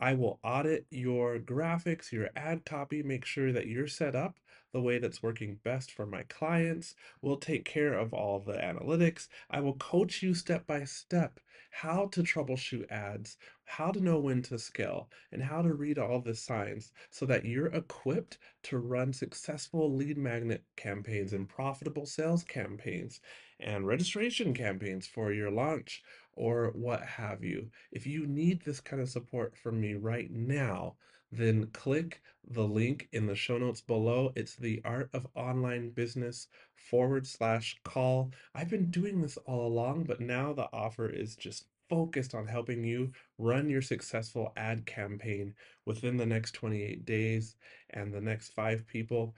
I will audit your graphics, your ad copy, make sure that you're set up the way that's working best for my clients. We'll take care of all the analytics. I will coach you step by step how to troubleshoot ads, how to know when to scale, and how to read all the signs so that you're equipped to run successful lead magnet campaigns and profitable sales campaigns and registration campaigns for your launch or what have you. If you need this kind of support from me right now, then click the link in the show notes below. It's the art of online business forward slash call. I've been doing this all along, but now the offer is just focused on helping you run your successful ad campaign within the next 28 days, and the next five people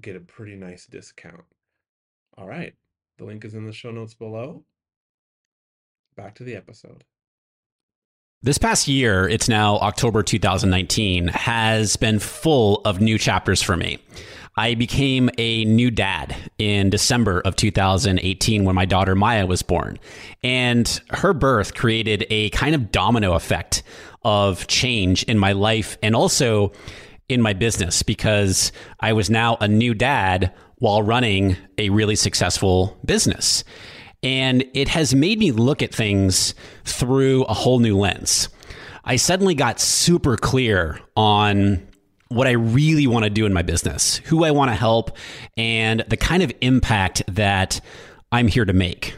get a pretty nice discount. All right, the link is in the show notes below. Back to the episode. This past year, it's now October 2019, has been full of new chapters for me. I became a new dad in December of 2018 when my daughter Maya was born. And her birth created a kind of domino effect of change in my life and also in my business because I was now a new dad while running a really successful business. And it has made me look at things through a whole new lens. I suddenly got super clear on what I really want to do in my business, who I want to help, and the kind of impact that I'm here to make,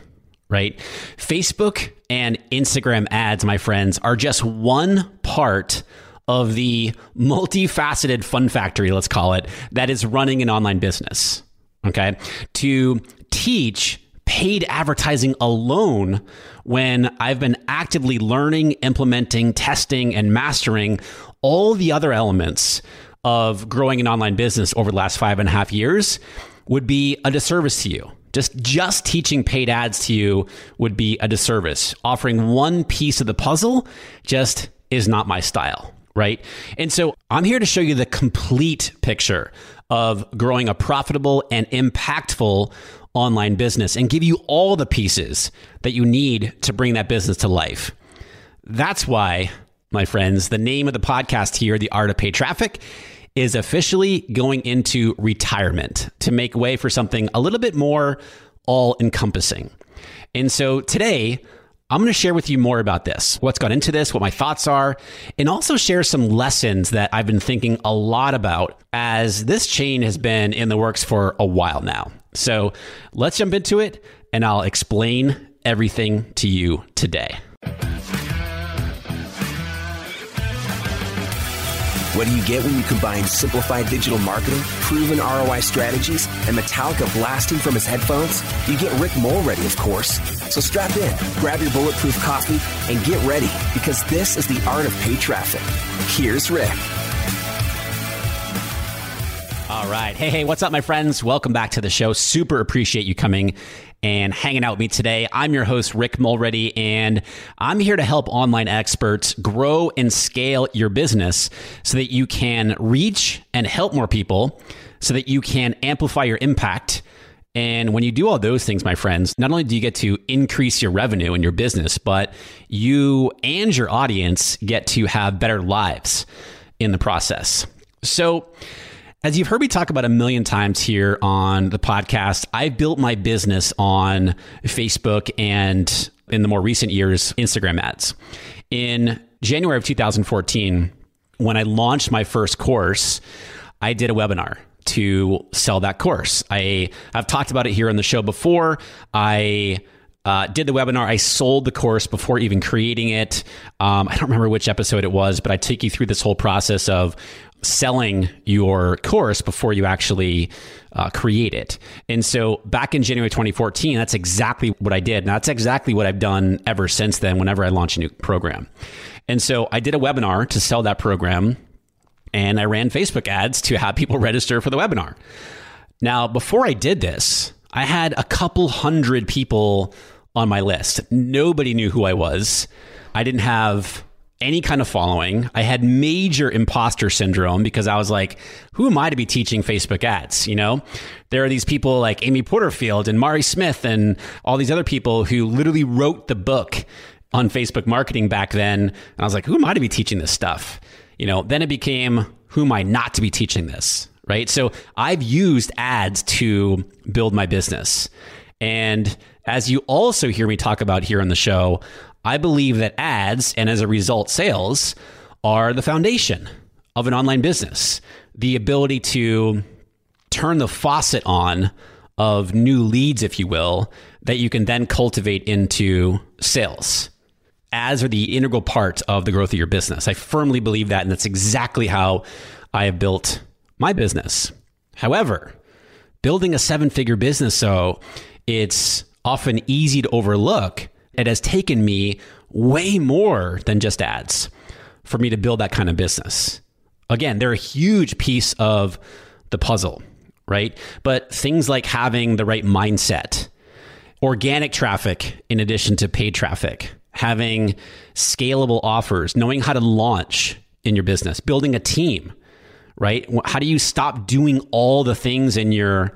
right? Facebook and Instagram ads, my friends, are just one part of the multifaceted fun factory, let's call it, that is running an online business. Okay. To teach paid advertising alone when I've been actively learning, implementing, testing, and mastering all the other elements of growing an online business over the last five and a half years would be a disservice to you. Just just teaching paid ads to you would be a disservice. Offering one piece of the puzzle just is not my style, right? And so I'm here to show you the complete picture of growing a profitable and impactful online business and give you all the pieces that you need to bring that business to life. That's why, my friends, the name of the podcast here, The Art of Paid Traffic, is officially going into retirement to make way for something a little bit more all encompassing. And so today, I'm going to share with you more about this, what's gone into this, what my thoughts are, and also share some lessons that I've been thinking a lot about as this chain has been in the works for a while now. So let's jump into it and I'll explain everything to you today. What do you get when you combine simplified digital marketing, proven ROI strategies, and Metallica blasting from his headphones? You get Rick Mulready, of course. So strap in, grab your bulletproof coffee, and get ready because this is the art of paid traffic. Here's Rick. All right. Hey, hey, what's up, my friends? Welcome back to the show. Super appreciate you coming and hanging out with me today. I'm your host, Rick Mulready, and I'm here to help online experts grow and scale your business so that you can reach and help more people, so that you can amplify your impact. And when you do all those things, my friends, not only do you get to increase your revenue in your business, but you and your audience get to have better lives in the process. So, as you've heard me talk about a million times here on the podcast, I've built my business on Facebook and in the more recent years, Instagram ads. In January of 2014, when I launched my first course, I did a webinar to sell that course. I have talked about it here on the show before. I uh, did the webinar. I sold the course before even creating it. Um, I don't remember which episode it was, but I take you through this whole process of selling your course before you actually uh, create it. And so back in January 2014, that's exactly what I did. And that's exactly what I've done ever since then, whenever I launch a new program. And so I did a webinar to sell that program. and I ran Facebook ads to have people register for the webinar. Now, before I did this, I had a couple hundred people on my list. Nobody knew who I was. I didn't have any kind of following. I had major imposter syndrome because I was like, who am I to be teaching Facebook ads? You know, there are these people like Amy Porterfield and Mari Smith and all these other people who literally wrote the book on Facebook marketing back then. And I was like, who am I to be teaching this stuff? You know, then it became, who am I not to be teaching this? Right. So I've used ads to build my business. And as you also hear me talk about here on the show, I believe that ads and as a result, sales are the foundation of an online business. The ability to turn the faucet on of new leads, if you will, that you can then cultivate into sales. Ads are the integral part of the growth of your business. I firmly believe that, and that's exactly how I have built my business. However, building a seven figure business, so it's often easy to overlook it has taken me way more than just ads for me to build that kind of business. Again, they're a huge piece of the puzzle, right? But things like having the right mindset, organic traffic in addition to paid traffic, having scalable offers, knowing how to launch in your business, building a team, right? How do you stop doing all the things in your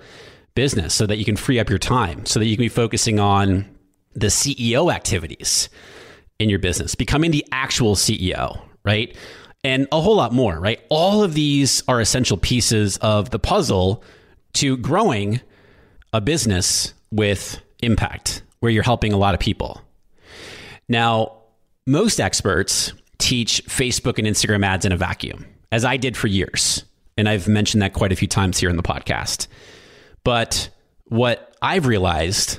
business so that you can free up your time, so that you can be focusing on the CEO activities in your business, becoming the actual CEO, right? And a whole lot more, right? All of these are essential pieces of the puzzle to growing a business with impact, where you're helping a lot of people. Now, most experts teach Facebook and Instagram ads in a vacuum, as I did for years. And I've mentioned that quite a few times here in the podcast. But what I've realized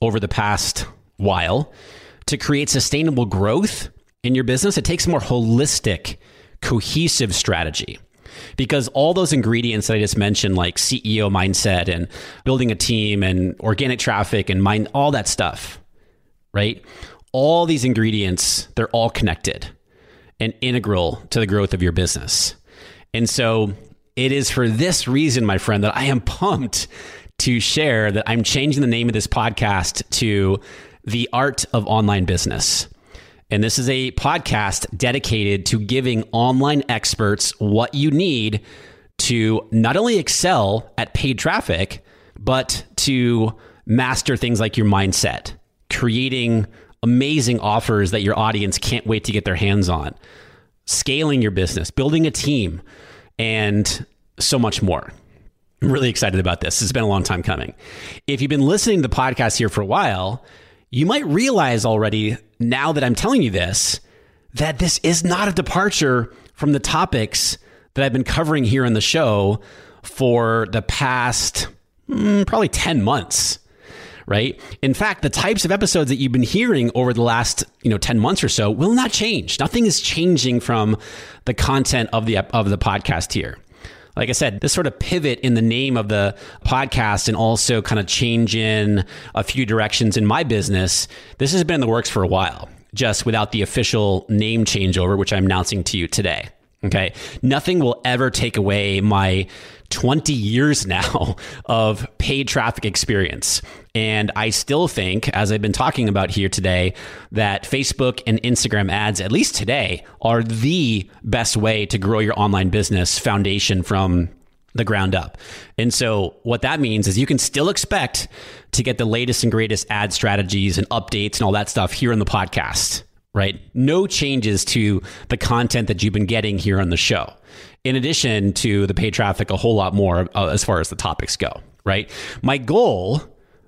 over the past while to create sustainable growth in your business, it takes a more holistic, cohesive strategy. Because all those ingredients that I just mentioned, like CEO mindset and building a team and organic traffic and mind, all that stuff, right? All these ingredients, they're all connected and integral to the growth of your business. And so it is for this reason, my friend, that I am pumped to share that I'm changing the name of this podcast to The Art of Online Business. And this is a podcast dedicated to giving online experts what you need to not only excel at paid traffic, but to master things like your mindset, creating amazing offers that your audience can't wait to get their hands on, scaling your business, building a team, and so much more. I'm really excited about this. It's been a long time coming. If you've been listening to the podcast here for a while, you might realize already, now that I'm telling you this, that this is not a departure from the topics that I've been covering here on the show for the past mm, probably 10 months right? In fact, the types of episodes that you've been hearing over the last, you know, 10 months or so will not change. Nothing is changing from the content of the of the podcast here like I said, this sort of pivot in the name of the podcast and also kind of change in a few directions in my business, this has been in the works for a while, just without the official name changeover, which I'm announcing to you today. Okay. Nothing will ever take away my 20 years now of paid traffic experience. And I still think, as I've been talking about here today, that Facebook and Instagram ads, at least today, are the best way to grow your online business foundation from the ground up. And so, what that means is you can still expect to get the latest and greatest ad strategies and updates and all that stuff here in the podcast right? No changes to the content that you've been getting here on the show. In addition to the paid traffic, a whole lot more uh, as far as the topics go, right? My goal,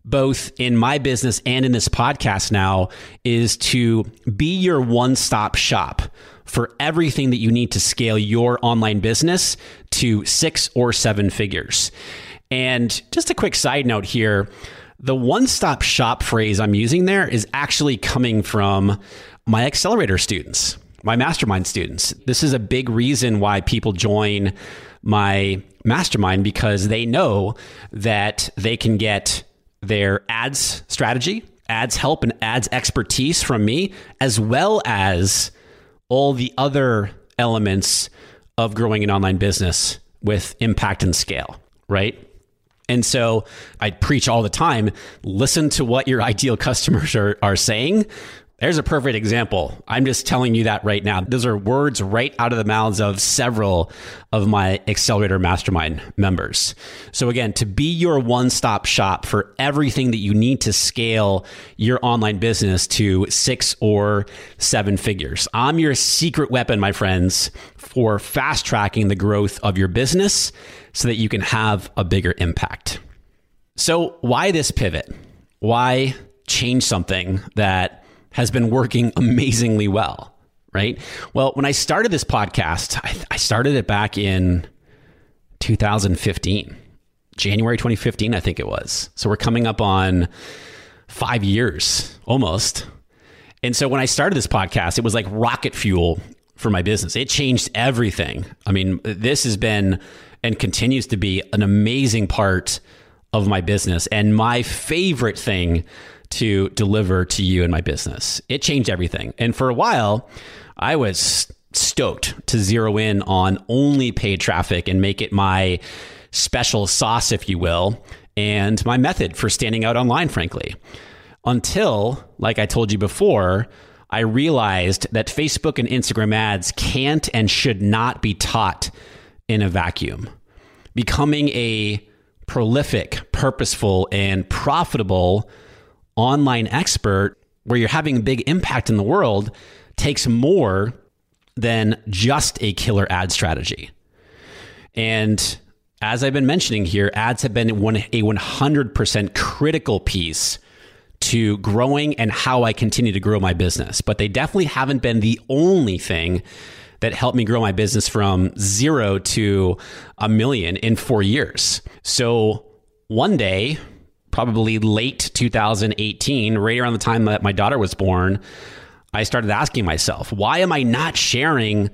both in my business and in this podcast now, is to be your one stop shop for everything that you need to scale your online business to six or seven figures. And just a quick side note here the one stop shop phrase I'm using there is actually coming from my accelerator students, my mastermind students. This is a big reason why people join my mastermind because they know that they can get their ads strategy, ads help, and ads expertise from me, as well as all the other elements of growing an online business with impact and scale, right? And so I preach all the time listen to what your ideal customers are, are saying. There's a perfect example. I'm just telling you that right now. Those are words right out of the mouths of several of my Accelerator Mastermind members. So, again, to be your one stop shop for everything that you need to scale your online business to six or seven figures, I'm your secret weapon, my friends, for fast tracking the growth of your business so that you can have a bigger impact. So, why this pivot? Why change something that has been working amazingly well? Right. Well, when I started this podcast, I, I started it back in 2015, January 2015, I think it was. So we're coming up on five years almost. And so when I started this podcast, it was like rocket fuel for my business. It changed everything. I mean, this has been and continues to be an amazing part of my business and my favorite thing to deliver to you in my business. It changed everything. And for a while, I was stoked to zero in on only paid traffic and make it my special sauce, if you will, and my method for standing out online, frankly. Until, like I told you before, I realized that Facebook and Instagram ads can't and should not be taught in a vacuum. Becoming a prolific, purposeful, and profitable online expert where you're having a big impact in the world takes more than just a killer ad strategy. And as I've been mentioning here, ads have been one, a 100% critical piece to growing and how I continue to grow my business. But they definitely haven't been the only thing that helped me grow my business from zero to a million in four years. So one day, probably late 2018, right around the time that my daughter was born, I started asking myself, why am I not sharing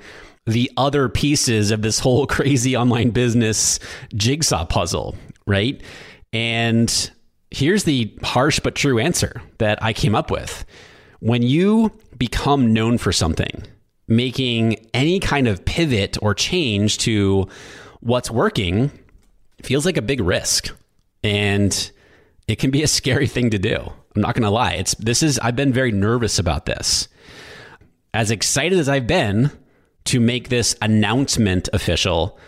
the other pieces of this whole crazy online business jigsaw puzzle, right? And here's the harsh but true answer that I came up with. When you become known for something, making any kind of pivot or change to what's working feels like a big risk. And it can be a scary thing to do. I'm not going to lie. It's this is I've been very nervous about this. As excited as I've been to make this announcement official,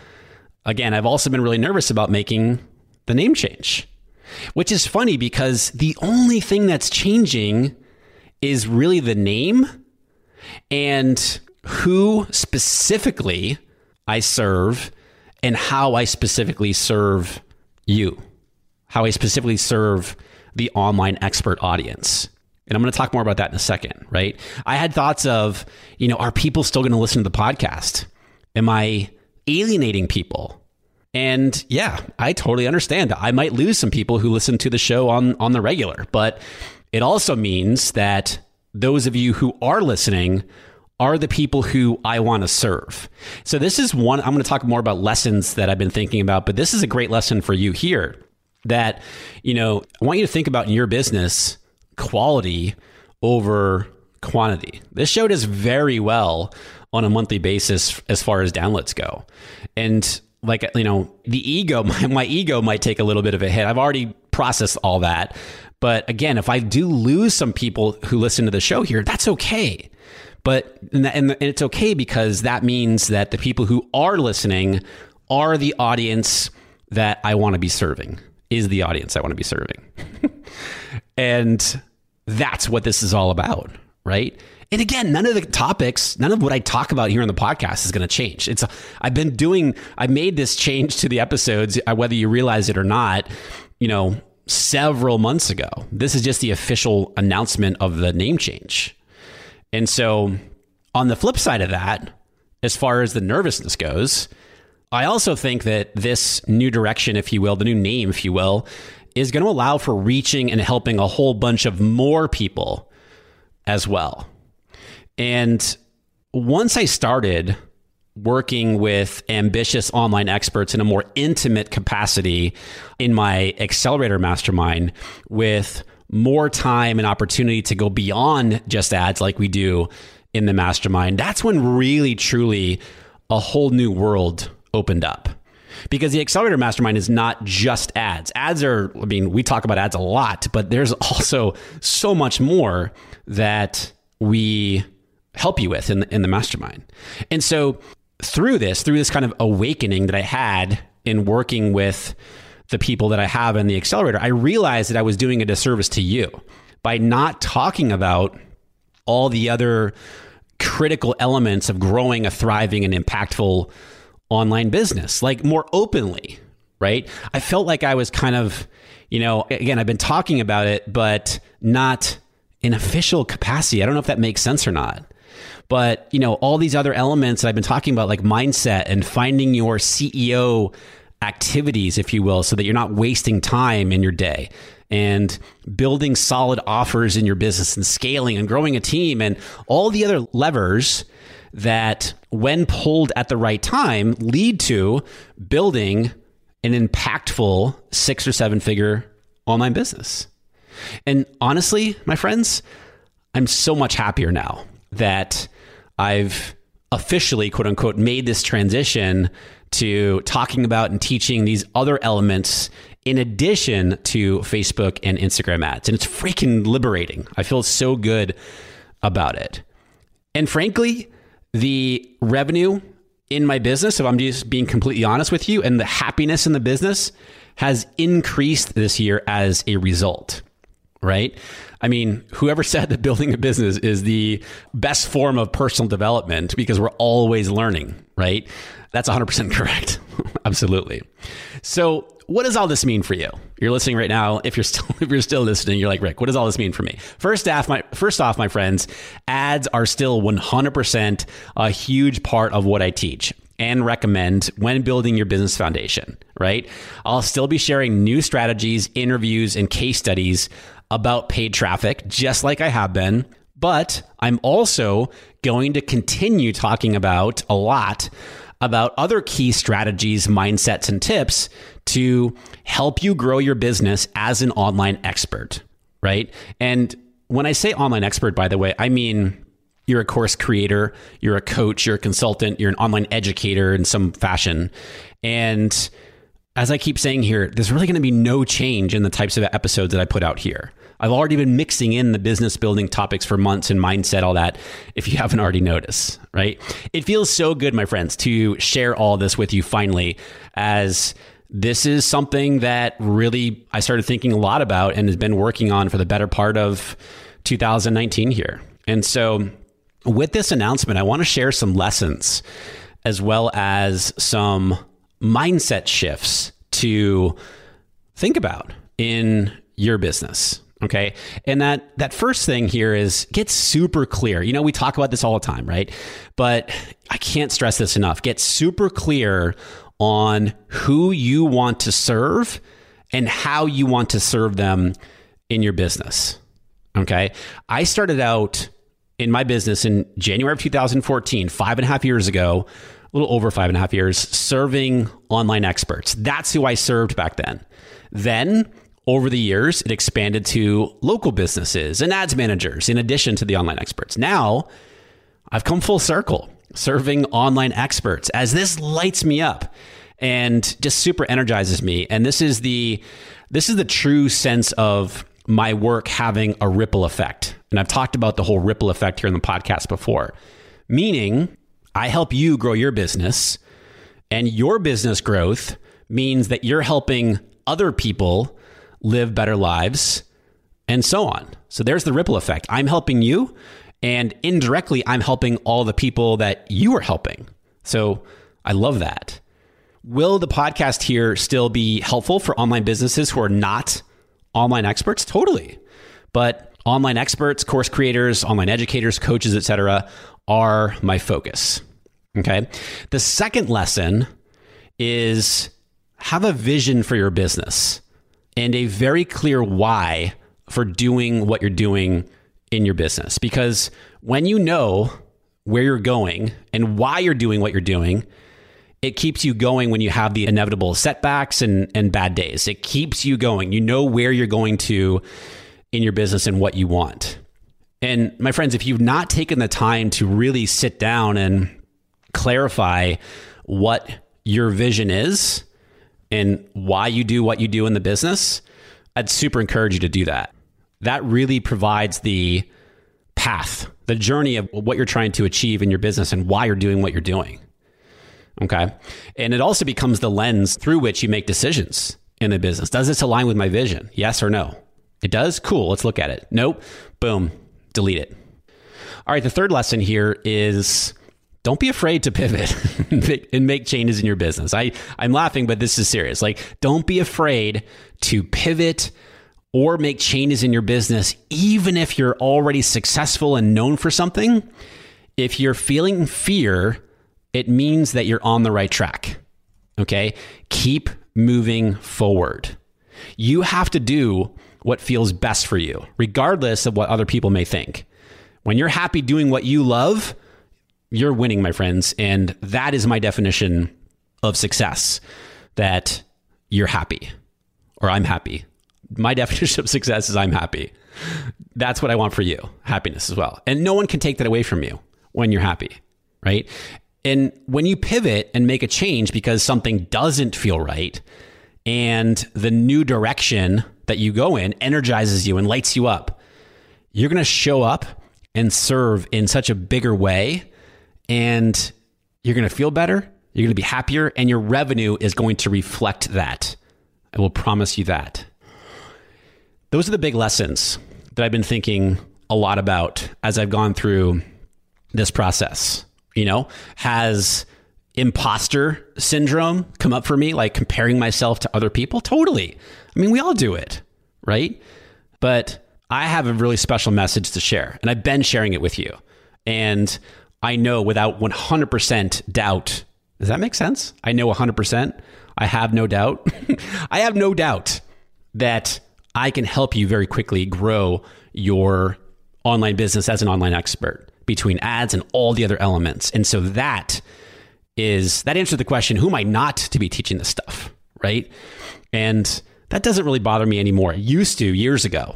again, I've also been really nervous about making the name change. Which is funny because the only thing that's changing is really the name and who specifically I serve and how I specifically serve you, how I specifically serve the online expert audience. And I'm going to talk more about that in a second, right? I had thoughts of, you know, are people still going to listen to the podcast? Am I alienating people? And yeah, I totally understand. I might lose some people who listen to the show on on the regular, but it also means that those of you who are listening are the people who I want to serve. So this is one I'm going to talk more about lessons that I've been thinking about, but this is a great lesson for you here that you know, I want you to think about in your business quality over quantity. This show does very well on a monthly basis as far as downloads go. And like you know, the ego my, my ego might take a little bit of a hit. I've already processed all that. But again, if I do lose some people who listen to the show here, that's okay but and, and it's okay because that means that the people who are listening are the audience that I want to be serving. Is the audience I want to be serving. and that's what this is all about, right? And again, none of the topics, none of what I talk about here on the podcast is going to change. It's I've been doing I made this change to the episodes uh, whether you realize it or not, you know, several months ago. This is just the official announcement of the name change. And so, on the flip side of that, as far as the nervousness goes, I also think that this new direction, if you will, the new name, if you will, is going to allow for reaching and helping a whole bunch of more people as well. And once I started working with ambitious online experts in a more intimate capacity in my accelerator mastermind with more time and opportunity to go beyond just ads like we do in the mastermind, that's when really truly a whole new world opened up. Because the Accelerator Mastermind is not just ads. Ads are, I mean, we talk about ads a lot, but there's also so much more that we help you with in the, in the mastermind. And so through this, through this kind of awakening that I had in working with the people that I have in the accelerator, I realized that I was doing a disservice to you by not talking about all the other critical elements of growing a thriving and impactful online business, like more openly, right? I felt like I was kind of, you know, again, I've been talking about it, but not in official capacity. I don't know if that makes sense or not. But, you know, all these other elements that I've been talking about, like mindset and finding your CEO activities, if you will, so that you're not wasting time in your day and building solid offers in your business and scaling and growing a team and all the other levers that, when pulled at the right time, lead to building an impactful six or seven figure online business. And honestly, my friends, I'm so much happier now that I've officially, quote unquote, made this transition to talking about and teaching these other elements in addition to Facebook and Instagram ads. And it's freaking liberating. I feel so good about it. And frankly, the revenue in my business, if I'm just being completely honest with you, and the happiness in the business has increased this year as a result, right? I mean, whoever said that building a business is the best form of personal development because we're always learning, right? That's 100% correct. Absolutely. So, what does all this mean for you? You're listening right now. If you're still if you're still listening, you're like, "Rick, what does all this mean for me?" First off, my first off, my friends, ads are still 100% a huge part of what I teach and recommend when building your business foundation, right? I'll still be sharing new strategies, interviews, and case studies about paid traffic, just like I have been. But I'm also going to continue talking about a lot about other key strategies, mindsets, and tips to help you grow your business as an online expert, right? And when I say online expert, by the way, I mean you're a course creator, you're a coach, you're a consultant, you're an online educator in some fashion. And as I keep saying here, there's really going to be no change in the types of episodes that I put out here. I've already been mixing in the business building topics for months and mindset, all that, if you haven't already noticed, right? It feels so good, my friends, to share all this with you finally, as this is something that really I started thinking a lot about and has been working on for the better part of 2019 here. And so, with this announcement, I want to share some lessons as well as some mindset shifts to think about in your business. Okay. And that, that first thing here is get super clear. You know, we talk about this all the time, right? But I can't stress this enough. Get super clear on who you want to serve and how you want to serve them in your business. Okay. I started out in my business in January of 2014, five and a half years ago, a little over five and a half years, serving online experts. That's who I served back then. Then over the years, it expanded to local businesses and ads managers in addition to the online experts. Now, I've come full circle serving online experts as this lights me up and just super energizes me. And this is the this is the true sense of my work having a ripple effect. And I've talked about the whole ripple effect here in the podcast before. Meaning, I help you grow your business and your business growth means that you're helping other people live better lives, and so on. So there's the ripple effect. I'm helping you, and indirectly, I'm helping all the people that you are helping. So I love that. Will the podcast here still be helpful for online businesses who are not online experts? Totally. But online experts, course creators, online educators, coaches, etc., are my focus. Okay. The second lesson is have a vision for your business and a very clear why for doing what you're doing in your business. Because when you know where you're going and why you're doing what you're doing, it keeps you going when you have the inevitable setbacks and, and bad days. It keeps you going. You know where you're going to in your business and what you want. And my friends, if you've not taken the time to really sit down and clarify what your vision is and why you do what you do in the business, I'd super encourage you to do that. That really provides the path, the journey of what you're trying to achieve in your business and why you're doing what you're doing. Okay. And it also becomes the lens through which you make decisions in the business. Does this align with my vision? Yes or no? It does? Cool. Let's look at it. Nope. Boom. Delete it. All right. The third lesson here is don't be afraid to pivot and make changes in your business. I, I'm laughing, but this is serious. Like, don't be afraid to pivot or make changes in your business, even if you're already successful and known for something. If you're feeling fear, it means that you're on the right track. Okay. Keep moving forward. You have to do what feels best for you, regardless of what other people may think. When you're happy doing what you love, you're winning, my friends. And that is my definition of success that you're happy or I'm happy. My definition of success is I'm happy. That's what I want for you happiness as well. And no one can take that away from you when you're happy, right? And when you pivot and make a change because something doesn't feel right and the new direction that you go in energizes you and lights you up, you're going to show up and serve in such a bigger way and you're going to feel better, you're going to be happier, and your revenue is going to reflect that. I will promise you that. Those are the big lessons that I've been thinking a lot about as I've gone through this process. You know, has imposter syndrome come up for me, like comparing myself to other people? Totally. I mean, we all do it, right? But I have a really special message to share, and I've been sharing it with you. And I know without 100% doubt. Does that make sense? I know 100%. I have no doubt. I have no doubt that I can help you very quickly grow your online business as an online expert between ads and all the other elements. And so that is that answers the question who am I not to be teaching this stuff, right? And that doesn't really bother me anymore. It used to years ago.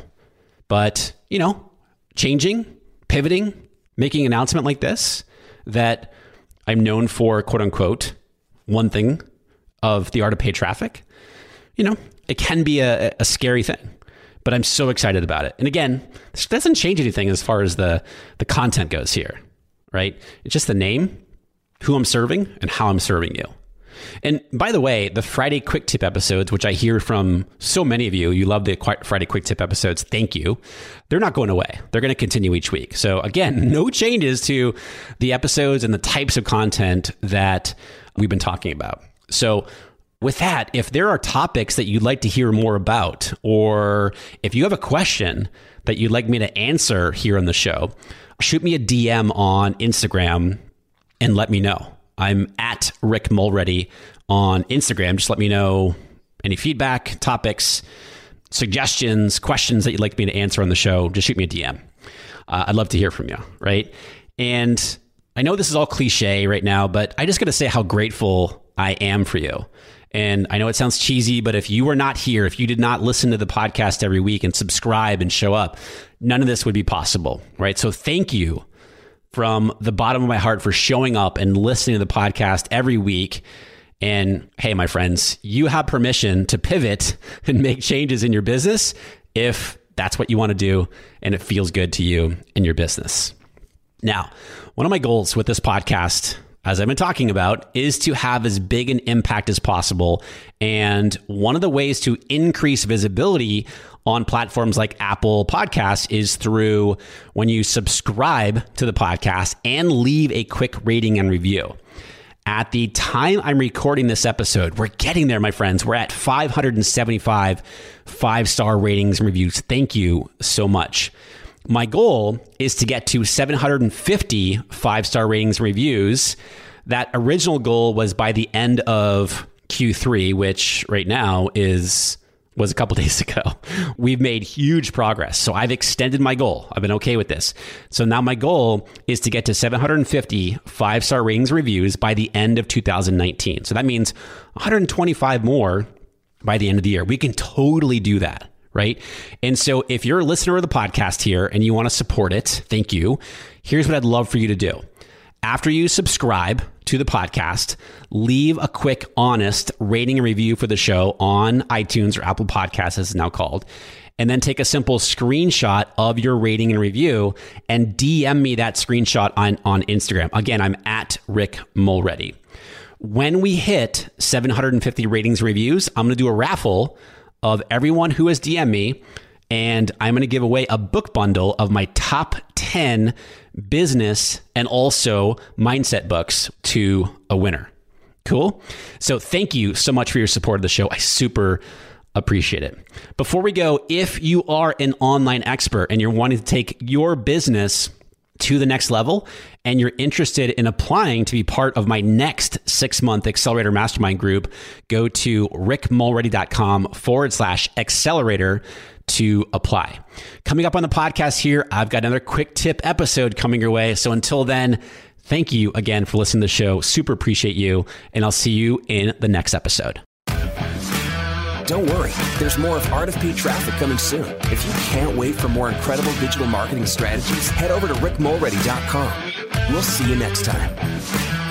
But, you know, changing, pivoting, making an announcement like this that I'm known for, quote unquote, one thing of the art of paid traffic, you know, it can be a, a scary thing. But I'm so excited about it. And again, this doesn't change anything as far as the, the content goes here, right? It's just the name, who I'm serving, and how I'm serving you. And by the way, the Friday Quick Tip episodes, which I hear from so many of you, you love the Friday Quick Tip episodes. Thank you. They're not going away. They're going to continue each week. So again, no changes to the episodes and the types of content that we've been talking about. So with that, if there are topics that you'd like to hear more about, or if you have a question that you'd like me to answer here on the show, shoot me a DM on Instagram and let me know. I'm at Rick Mulready on Instagram. Just let me know any feedback, topics, suggestions, questions that you'd like me to answer on the show. Just shoot me a DM. Uh, I'd love to hear from you, right? And I know this is all cliche right now, but I just got to say how grateful I am for you. And I know it sounds cheesy, but if you were not here, if you did not listen to the podcast every week and subscribe and show up, none of this would be possible, right? So thank you from the bottom of my heart for showing up and listening to the podcast every week. And hey, my friends, you have permission to pivot and make changes in your business if that's what you want to do and it feels good to you in your business. Now, one of my goals with this podcast, as I've been talking about, is to have as big an impact as possible. And one of the ways to increase visibility on platforms like Apple Podcasts is through when you subscribe to the podcast and leave a quick rating and review. At the time I'm recording this episode, we're getting there, my friends. We're at 575 five star ratings and reviews. Thank you so much. My goal is to get to 750 five star ratings and reviews. That original goal was by the end of Q3, which right now is was a couple days ago. We've made huge progress. So I've extended my goal. I've been okay with this. So now my goal is to get to 750 five star ratings reviews by the end of 2019. So that means 125 more by the end of the year. We can totally do that. Right. And so if you're a listener of the podcast here and you want to support it, thank you. Here's what I'd love for you to do. After you subscribe to the podcast, leave a quick, honest rating and review for the show on iTunes or Apple Podcasts, as it's now called. And then take a simple screenshot of your rating and review and DM me that screenshot on, on Instagram. Again, I'm at Rick Mulready. When we hit 750 ratings reviews, I'm going to do a raffle of everyone who has DM me, and I'm going to give away a book bundle of my top 10 business and also mindset books to a winner. Cool. So thank you so much for your support of the show. I super appreciate it. Before we go, if you are an online expert and you're wanting to take your business to the next level and you're interested in applying to be part of my next six month accelerator mastermind group, go to rickmulready.com forward slash accelerator to apply. Coming up on the podcast here, I've got another quick tip episode coming your way. So until then, thank you again for listening to the show. Super appreciate you. And I'll see you in the next episode. Don't worry, there's more of Art of Paid Traffic coming soon. If you can't wait for more incredible digital marketing strategies, head over to rickmulready.com. We'll see you next time.